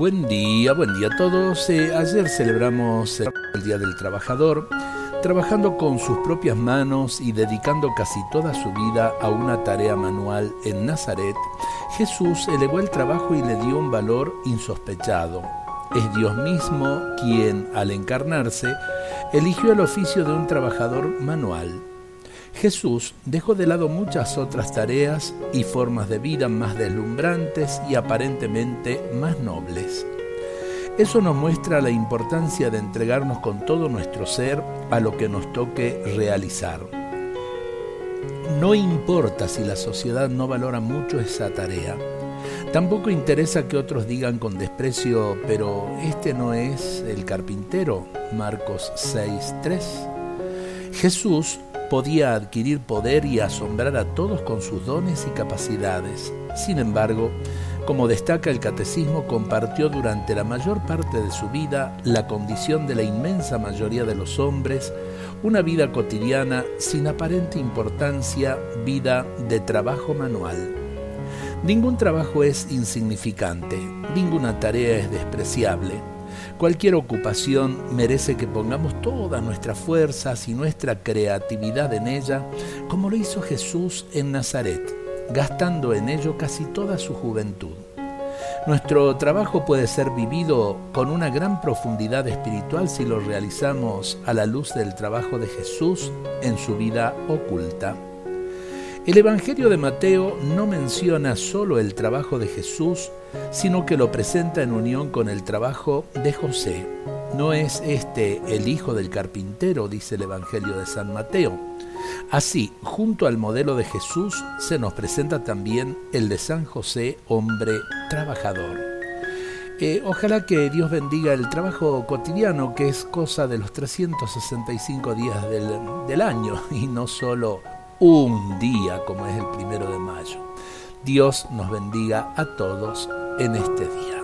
Buen día, buen día a todos. Eh, ayer celebramos el Día del Trabajador, trabajando con sus propias manos y dedicando casi toda su vida a una tarea manual en Nazaret. Jesús elevó el trabajo y le dio un valor insospechado. Es Dios mismo quien, al encarnarse, eligió el oficio de un trabajador manual. Jesús dejó de lado muchas otras tareas y formas de vida más deslumbrantes y aparentemente más nobles. Eso nos muestra la importancia de entregarnos con todo nuestro ser a lo que nos toque realizar. No importa si la sociedad no valora mucho esa tarea. Tampoco interesa que otros digan con desprecio, pero este no es el carpintero, Marcos 6.3. Jesús podía adquirir poder y asombrar a todos con sus dones y capacidades. Sin embargo, como destaca el catecismo, compartió durante la mayor parte de su vida la condición de la inmensa mayoría de los hombres, una vida cotidiana sin aparente importancia, vida de trabajo manual. Ningún trabajo es insignificante, ninguna tarea es despreciable. Cualquier ocupación merece que pongamos todas nuestras fuerzas y nuestra creatividad en ella, como lo hizo Jesús en Nazaret, gastando en ello casi toda su juventud. Nuestro trabajo puede ser vivido con una gran profundidad espiritual si lo realizamos a la luz del trabajo de Jesús en su vida oculta. El Evangelio de Mateo no menciona solo el trabajo de Jesús, sino que lo presenta en unión con el trabajo de José. No es este el hijo del carpintero, dice el Evangelio de San Mateo. Así, junto al modelo de Jesús, se nos presenta también el de San José, hombre trabajador. Eh, ojalá que Dios bendiga el trabajo cotidiano, que es cosa de los 365 días del, del año, y no solo un día como es el primero de mayo. Dios nos bendiga a todos en este día.